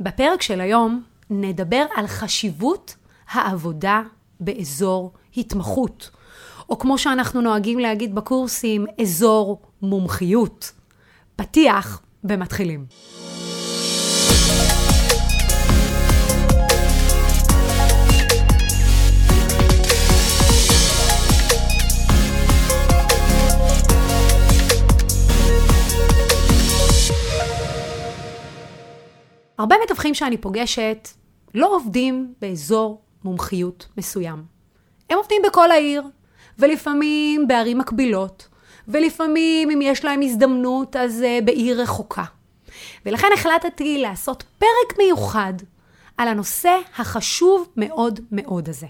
בפרק של היום נדבר על חשיבות העבודה באזור התמחות, או כמו שאנחנו נוהגים להגיד בקורסים, אזור מומחיות. פתיח ומתחילים. הרבה מתווכים שאני פוגשת לא עובדים באזור מומחיות מסוים. הם עובדים בכל העיר, ולפעמים בערים מקבילות, ולפעמים אם יש להם הזדמנות אז uh, בעיר רחוקה. ולכן החלטתי לעשות פרק מיוחד על הנושא החשוב מאוד מאוד הזה.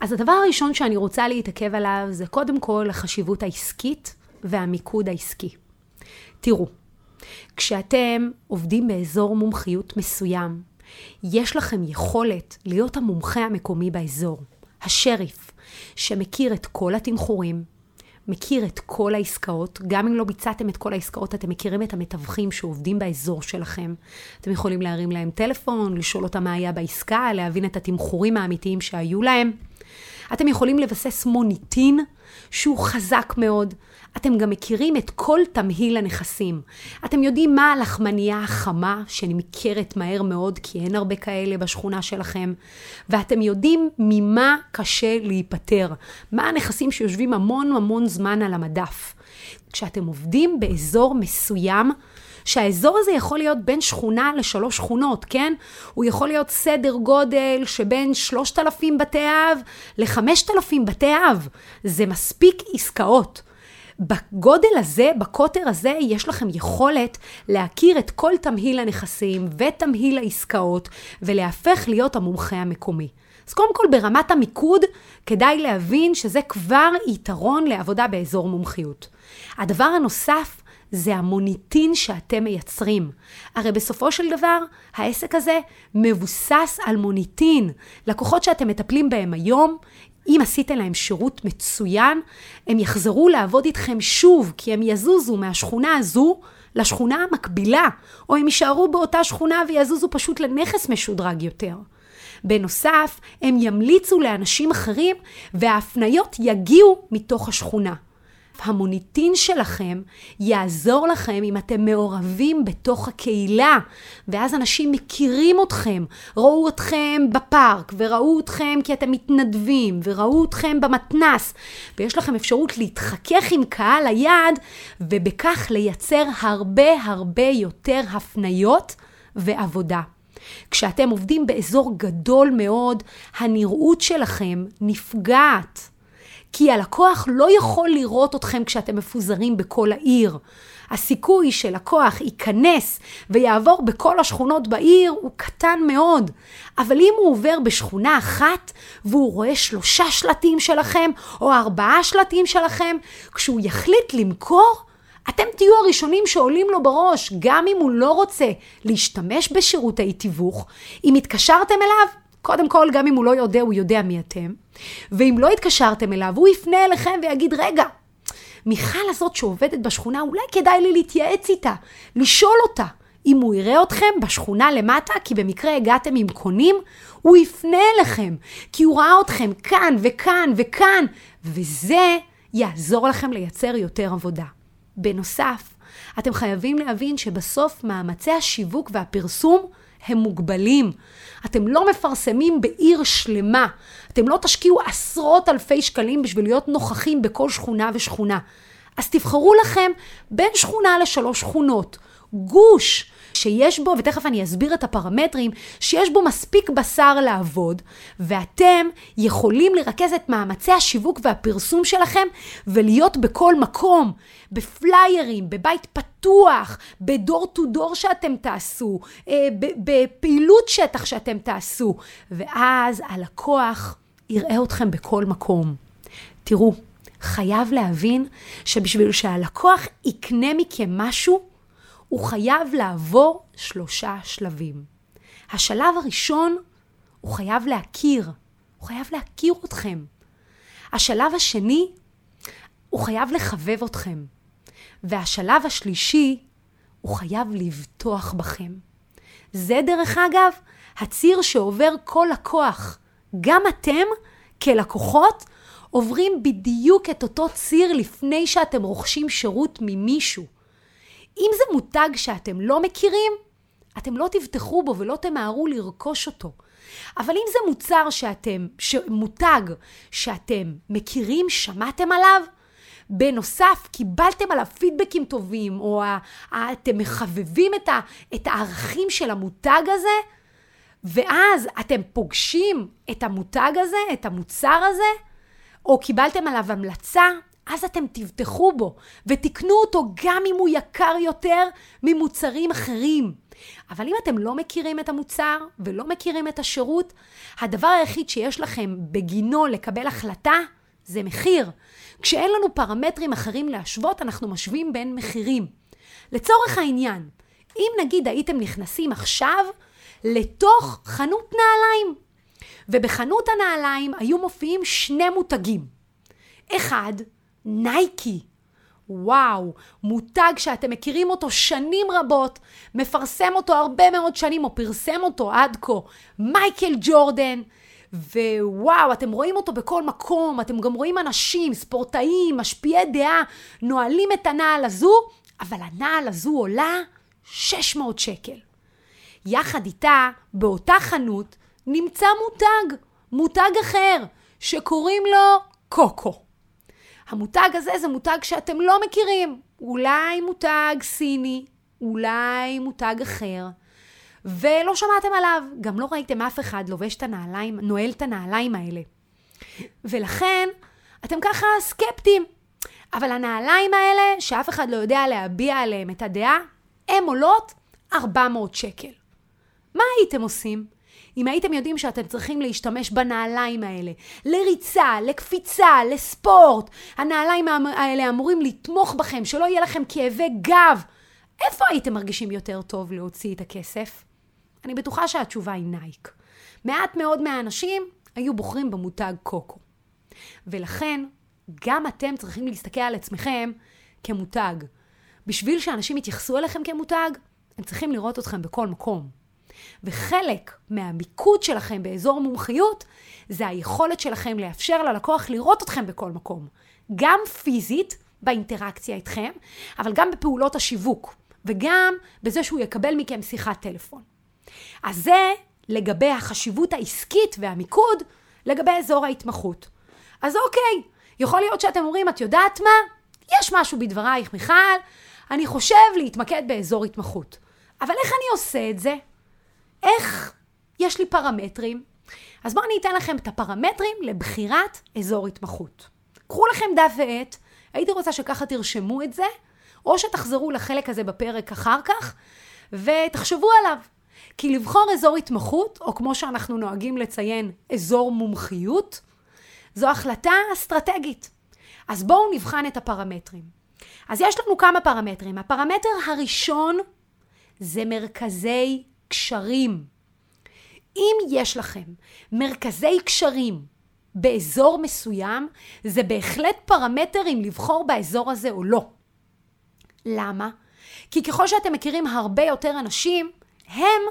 אז הדבר הראשון שאני רוצה להתעכב עליו זה קודם כל החשיבות העסקית והמיקוד העסקי. תראו, כשאתם עובדים באזור מומחיות מסוים, יש לכם יכולת להיות המומחה המקומי באזור, השריף, שמכיר את כל התמחורים, מכיר את כל העסקאות, גם אם לא ביצעתם את כל העסקאות, אתם מכירים את המתווכים שעובדים באזור שלכם. אתם יכולים להרים להם טלפון, לשאול אותם מה היה בעסקה, להבין את התמחורים האמיתיים שהיו להם. אתם יכולים לבסס מוניטין שהוא חזק מאוד. אתם גם מכירים את כל תמהיל הנכסים. אתם יודעים מה הלחמנייה החמה, שנמכרת מהר מאוד, כי אין הרבה כאלה בשכונה שלכם, ואתם יודעים ממה קשה להיפטר. מה הנכסים שיושבים המון המון זמן על המדף. כשאתם עובדים באזור מסוים, שהאזור הזה יכול להיות בין שכונה לשלוש שכונות, כן? הוא יכול להיות סדר גודל שבין שלושת אלפים בתי אב לחמשת אלפים בתי אב. זה מספיק עסקאות. בגודל הזה, בקוטר הזה, יש לכם יכולת להכיר את כל תמהיל הנכסים ותמהיל העסקאות ולהפך להיות המומחה המקומי. אז קודם כל, ברמת המיקוד, כדאי להבין שזה כבר יתרון לעבודה באזור מומחיות. הדבר הנוסף זה המוניטין שאתם מייצרים. הרי בסופו של דבר, העסק הזה מבוסס על מוניטין. לקוחות שאתם מטפלים בהם היום, אם עשיתם להם שירות מצוין, הם יחזרו לעבוד איתכם שוב, כי הם יזוזו מהשכונה הזו לשכונה המקבילה, או הם יישארו באותה שכונה ויזוזו פשוט לנכס משודרג יותר. בנוסף, הם ימליצו לאנשים אחרים וההפניות יגיעו מתוך השכונה. המוניטין שלכם יעזור לכם אם אתם מעורבים בתוך הקהילה, ואז אנשים מכירים אתכם, ראו אתכם בפארק, וראו אתכם כי אתם מתנדבים, וראו אתכם במתנס, ויש לכם אפשרות להתחכך עם קהל היעד, ובכך לייצר הרבה הרבה יותר הפניות ועבודה. כשאתם עובדים באזור גדול מאוד, הנראות שלכם נפגעת. כי הלקוח לא יכול לראות אתכם כשאתם מפוזרים בכל העיר. הסיכוי שלקוח ייכנס ויעבור בכל השכונות בעיר הוא קטן מאוד. אבל אם הוא עובר בשכונה אחת והוא רואה שלושה שלטים שלכם או ארבעה שלטים שלכם, כשהוא יחליט למכור, אתם תהיו הראשונים שעולים לו בראש, גם אם הוא לא רוצה להשתמש בשירותי תיווך. אם התקשרתם אליו, קודם כל, גם אם הוא לא יודע, הוא יודע מי אתם. ואם לא התקשרתם אליו, הוא יפנה אליכם ויגיד, רגע, מיכל הזאת שעובדת בשכונה, אולי כדאי לי להתייעץ איתה, לשאול אותה. אם הוא יראה אתכם בשכונה למטה, כי במקרה הגעתם עם קונים, הוא יפנה אליכם, כי הוא ראה אתכם כאן וכאן וכאן, וזה יעזור לכם לייצר יותר עבודה. בנוסף, אתם חייבים להבין שבסוף מאמצי השיווק והפרסום הם מוגבלים. אתם לא מפרסמים בעיר שלמה. אתם לא תשקיעו עשרות אלפי שקלים בשביל להיות נוכחים בכל שכונה ושכונה. אז תבחרו לכם בין שכונה לשלוש שכונות. גוש שיש בו, ותכף אני אסביר את הפרמטרים, שיש בו מספיק בשר לעבוד, ואתם יכולים לרכז את מאמצי השיווק והפרסום שלכם ולהיות בכל מקום, בפליירים, בבית פתוח, בדור טו דור שאתם תעשו, אה, בפעילות שטח שאתם תעשו, ואז הלקוח יראה אתכם בכל מקום. תראו, חייב להבין שבשביל שהלקוח יקנה מכם משהו, הוא חייב לעבור שלושה שלבים. השלב הראשון, הוא חייב להכיר. הוא חייב להכיר אתכם. השלב השני, הוא חייב לחבב אתכם. והשלב השלישי, הוא חייב לבטוח בכם. זה דרך אגב הציר שעובר כל לקוח. גם אתם כלקוחות עוברים בדיוק את אותו ציר לפני שאתם רוכשים שירות ממישהו. אם זה מותג שאתם לא מכירים, אתם לא תבטחו בו ולא תמהרו לרכוש אותו. אבל אם זה מוצר שאתם, ש, מותג שאתם מכירים, שמעתם עליו, בנוסף, קיבלתם עליו פידבקים טובים, או אתם מחבבים את הערכים של המותג הזה, ואז אתם פוגשים את המותג הזה, את המוצר הזה, או קיבלתם עליו המלצה, אז אתם תבטחו בו ותקנו אותו גם אם הוא יקר יותר ממוצרים אחרים. אבל אם אתם לא מכירים את המוצר ולא מכירים את השירות, הדבר היחיד שיש לכם בגינו לקבל החלטה זה מחיר. כשאין לנו פרמטרים אחרים להשוות, אנחנו משווים בין מחירים. לצורך העניין, אם נגיד הייתם נכנסים עכשיו לתוך חנות נעליים, ובחנות הנעליים היו מופיעים שני מותגים. אחד, נייקי. וואו, מותג שאתם מכירים אותו שנים רבות, מפרסם אותו הרבה מאוד שנים, או פרסם אותו עד כה, מייקל ג'ורדן, ווואו, אתם רואים אותו בכל מקום, אתם גם רואים אנשים, ספורטאים, משפיעי דעה, נועלים את הנעל הזו, אבל הנעל הזו עולה 600 שקל. יחד איתה, באותה חנות, נמצא מותג, מותג אחר, שקוראים לו קוקו. המותג הזה זה מותג שאתם לא מכירים. אולי מותג סיני, אולי מותג אחר, ולא שמעתם עליו. גם לא ראיתם אף אחד לובש את הנעליים, נועל את הנעליים האלה. ולכן, אתם ככה סקפטיים. אבל הנעליים האלה, שאף אחד לא יודע להביע עליהם את הדעה, הן עולות 400 שקל. מה הייתם עושים? אם הייתם יודעים שאתם צריכים להשתמש בנעליים האלה, לריצה, לקפיצה, לספורט, הנעליים האלה אמורים לתמוך בכם, שלא יהיה לכם כאבי גב, איפה הייתם מרגישים יותר טוב להוציא את הכסף? אני בטוחה שהתשובה היא נייק. מעט מאוד מהאנשים היו בוחרים במותג קוקו. ולכן, גם אתם צריכים להסתכל על עצמכם כמותג. בשביל שאנשים יתייחסו אליכם כמותג, הם צריכים לראות אתכם בכל מקום. וחלק מהמיקוד שלכם באזור מומחיות זה היכולת שלכם לאפשר ללקוח לראות אתכם בכל מקום. גם פיזית, באינטראקציה איתכם, אבל גם בפעולות השיווק, וגם בזה שהוא יקבל מכם שיחת טלפון. אז זה לגבי החשיבות העסקית והמיקוד לגבי אזור ההתמחות. אז אוקיי, יכול להיות שאתם אומרים, את יודעת מה? יש משהו בדברייך, מיכל, אני חושב להתמקד באזור התמחות. אבל איך אני עושה את זה? איך יש לי פרמטרים? אז בואו אני אתן לכם את הפרמטרים לבחירת אזור התמחות. קחו לכם דף ועט, הייתי רוצה שככה תרשמו את זה, או שתחזרו לחלק הזה בפרק אחר כך, ותחשבו עליו. כי לבחור אזור התמחות, או כמו שאנחנו נוהגים לציין, אזור מומחיות, זו החלטה אסטרטגית. אז בואו נבחן את הפרמטרים. אז יש לנו כמה פרמטרים. הפרמטר הראשון זה מרכזי קשרים. אם יש לכם מרכזי קשרים באזור מסוים, זה בהחלט פרמטר אם לבחור באזור הזה או לא. למה? כי ככל שאתם מכירים הרבה יותר אנשים, הם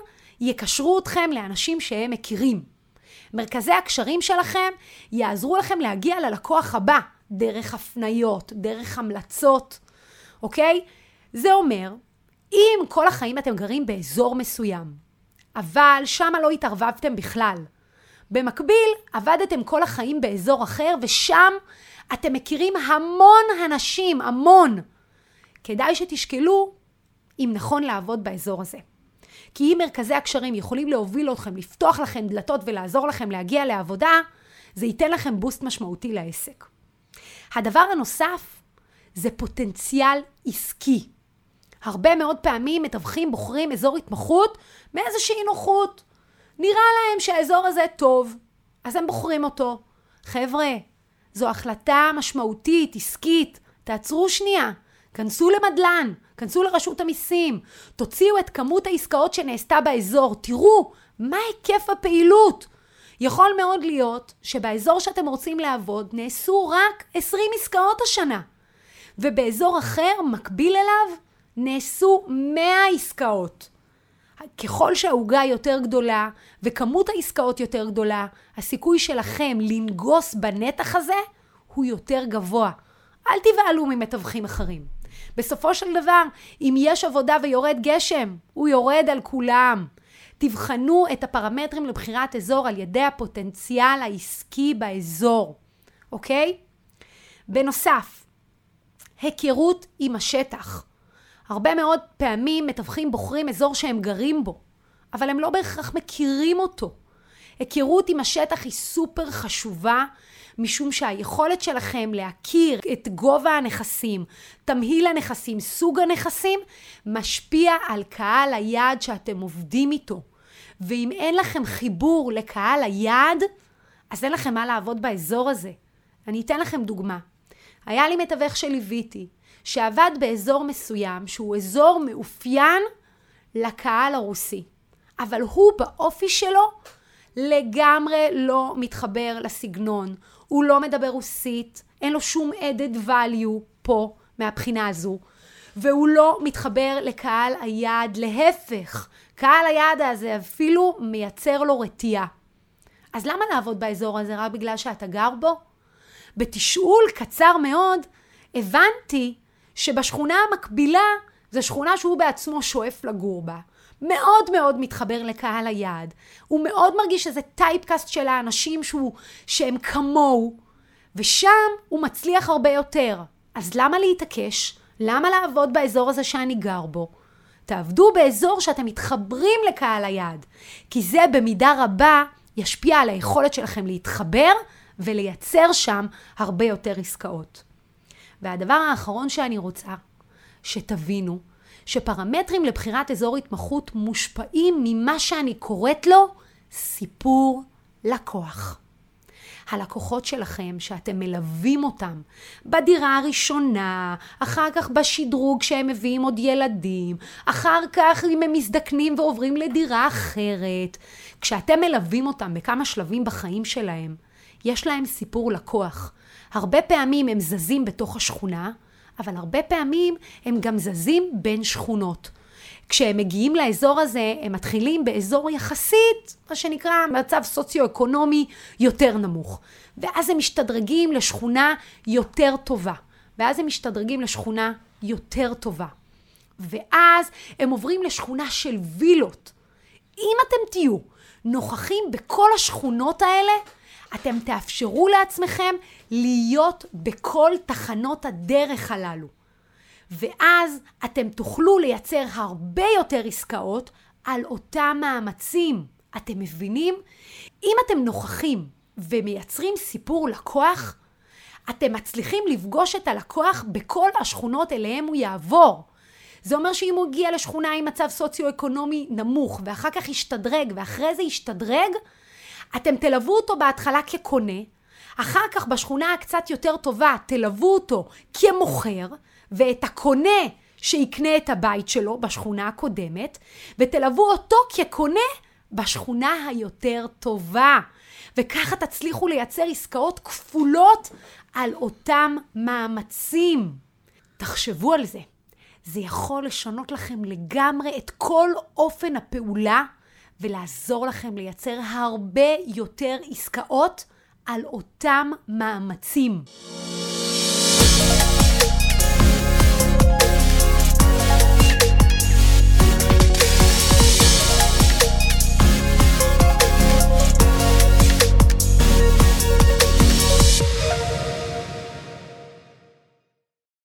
יקשרו אתכם לאנשים שהם מכירים. מרכזי הקשרים שלכם יעזרו לכם להגיע ללקוח הבא, דרך הפניות, דרך המלצות, אוקיי? זה אומר אם כל החיים אתם גרים באזור מסוים, אבל שם לא התערבבתם בכלל, במקביל עבדתם כל החיים באזור אחר ושם אתם מכירים המון אנשים, המון. כדאי שתשקלו אם נכון לעבוד באזור הזה. כי אם מרכזי הקשרים יכולים להוביל אתכם, לפתוח לכם דלתות ולעזור לכם להגיע לעבודה, זה ייתן לכם בוסט משמעותי לעסק. הדבר הנוסף זה פוטנציאל עסקי. הרבה מאוד פעמים מתווכים בוחרים אזור התמחות מאיזושהי נוחות. נראה להם שהאזור הזה טוב, אז הם בוחרים אותו. חבר'ה, זו החלטה משמעותית, עסקית. תעצרו שנייה, כנסו למדלן, כנסו לרשות המיסים, תוציאו את כמות העסקאות שנעשתה באזור, תראו מה היקף הפעילות. יכול מאוד להיות שבאזור שאתם רוצים לעבוד נעשו רק 20 עסקאות השנה, ובאזור אחר, מקביל אליו, נעשו 100 עסקאות. ככל שהעוגה יותר גדולה וכמות העסקאות יותר גדולה, הסיכוי שלכם לנגוס בנתח הזה הוא יותר גבוה. אל תבהלו ממתווכים אחרים. בסופו של דבר, אם יש עבודה ויורד גשם, הוא יורד על כולם. תבחנו את הפרמטרים לבחירת אזור על ידי הפוטנציאל העסקי באזור, אוקיי? בנוסף, היכרות עם השטח. הרבה מאוד פעמים מתווכים בוחרים אזור שהם גרים בו, אבל הם לא בהכרח מכירים אותו. היכרות עם השטח היא סופר חשובה, משום שהיכולת שלכם להכיר את גובה הנכסים, תמהיל הנכסים, סוג הנכסים, משפיע על קהל היעד שאתם עובדים איתו. ואם אין לכם חיבור לקהל היעד, אז אין לכם מה לעבוד באזור הזה. אני אתן לכם דוגמה. היה לי מתווך שליוויתי, שעבד באזור מסוים, שהוא אזור מאופיין לקהל הרוסי. אבל הוא באופי שלו לגמרי לא מתחבר לסגנון. הוא לא מדבר רוסית, אין לו שום added value פה מהבחינה הזו. והוא לא מתחבר לקהל היעד, להפך, קהל היעד הזה אפילו מייצר לו רתיעה. אז למה לעבוד באזור הזה רק בגלל שאתה גר בו? בתשאול קצר מאוד הבנתי שבשכונה המקבילה זו שכונה שהוא בעצמו שואף לגור בה. מאוד מאוד מתחבר לקהל היעד. הוא מאוד מרגיש שזה טייפקאסט של האנשים שהוא, שהם כמוהו, ושם הוא מצליח הרבה יותר. אז למה להתעקש? למה לעבוד באזור הזה שאני גר בו? תעבדו באזור שאתם מתחברים לקהל היעד, כי זה במידה רבה ישפיע על היכולת שלכם להתחבר ולייצר שם הרבה יותר עסקאות. והדבר האחרון שאני רוצה שתבינו, שפרמטרים לבחירת אזור התמחות מושפעים ממה שאני קוראת לו סיפור לקוח. הלקוחות שלכם, שאתם מלווים אותם בדירה הראשונה, אחר כך בשדרוג שהם מביאים עוד ילדים, אחר כך אם הם מזדקנים ועוברים לדירה אחרת. כשאתם מלווים אותם בכמה שלבים בחיים שלהם, יש להם סיפור לקוח. הרבה פעמים הם זזים בתוך השכונה, אבל הרבה פעמים הם גם זזים בין שכונות. כשהם מגיעים לאזור הזה, הם מתחילים באזור יחסית, מה שנקרא מצב סוציו-אקונומי יותר נמוך. ואז הם משתדרגים לשכונה יותר טובה. ואז הם משתדרגים לשכונה יותר טובה. ואז הם עוברים לשכונה של וילות. אם אתם תהיו נוכחים בכל השכונות האלה, אתם תאפשרו לעצמכם להיות בכל תחנות הדרך הללו. ואז אתם תוכלו לייצר הרבה יותר עסקאות על אותם מאמצים. אתם מבינים? אם אתם נוכחים ומייצרים סיפור לקוח, אתם מצליחים לפגוש את הלקוח בכל השכונות אליהם הוא יעבור. זה אומר שאם הוא הגיע לשכונה עם מצב סוציו-אקונומי נמוך, ואחר כך ישתדרג, ואחרי זה ישתדרג, אתם תלוו אותו בהתחלה כקונה, אחר כך בשכונה הקצת יותר טובה תלוו אותו כמוכר, ואת הקונה שיקנה את הבית שלו בשכונה הקודמת, ותלוו אותו כקונה בשכונה היותר טובה. וככה תצליחו לייצר עסקאות כפולות על אותם מאמצים. תחשבו על זה. זה יכול לשנות לכם לגמרי את כל אופן הפעולה ולעזור לכם לייצר הרבה יותר עסקאות על אותם מאמצים.